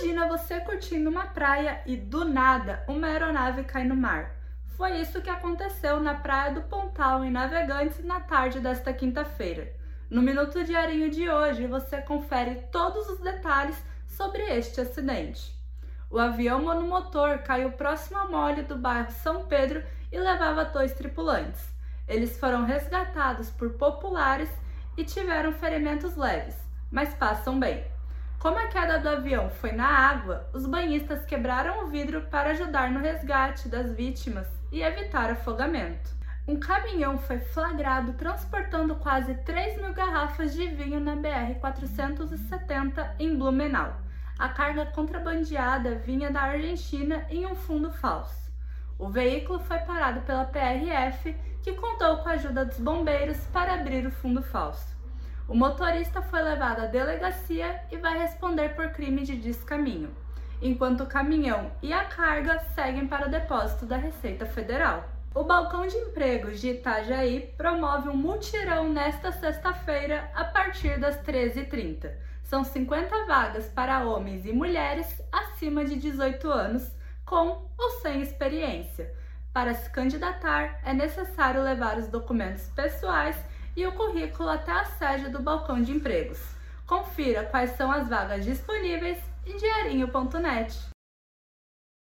Imagina você curtindo uma praia e do nada uma aeronave cai no mar. Foi isso que aconteceu na praia do Pontal em Navegantes na tarde desta quinta-feira. No Minuto Diarinho de hoje você confere todos os detalhes sobre este acidente. O avião monomotor caiu próximo ao mole do bairro São Pedro e levava dois tripulantes. Eles foram resgatados por populares e tiveram ferimentos leves, mas passam bem. Como a queda do avião foi na água, os banhistas quebraram o vidro para ajudar no resgate das vítimas e evitar afogamento. Um caminhão foi flagrado transportando quase 3 mil garrafas de vinho na BR-470 em Blumenau. A carga contrabandeada vinha da Argentina em um fundo falso. O veículo foi parado pela PRF, que contou com a ajuda dos bombeiros para abrir o fundo falso. O motorista foi levado à delegacia e vai responder por crime de descaminho, enquanto o caminhão e a carga seguem para o depósito da Receita Federal. O Balcão de Empregos de Itajaí promove um mutirão nesta sexta-feira a partir das 13h30. São 50 vagas para homens e mulheres acima de 18 anos, com ou sem experiência. Para se candidatar, é necessário levar os documentos pessoais e o currículo até a sede do balcão de empregos. Confira quais são as vagas disponíveis em diarinho.net.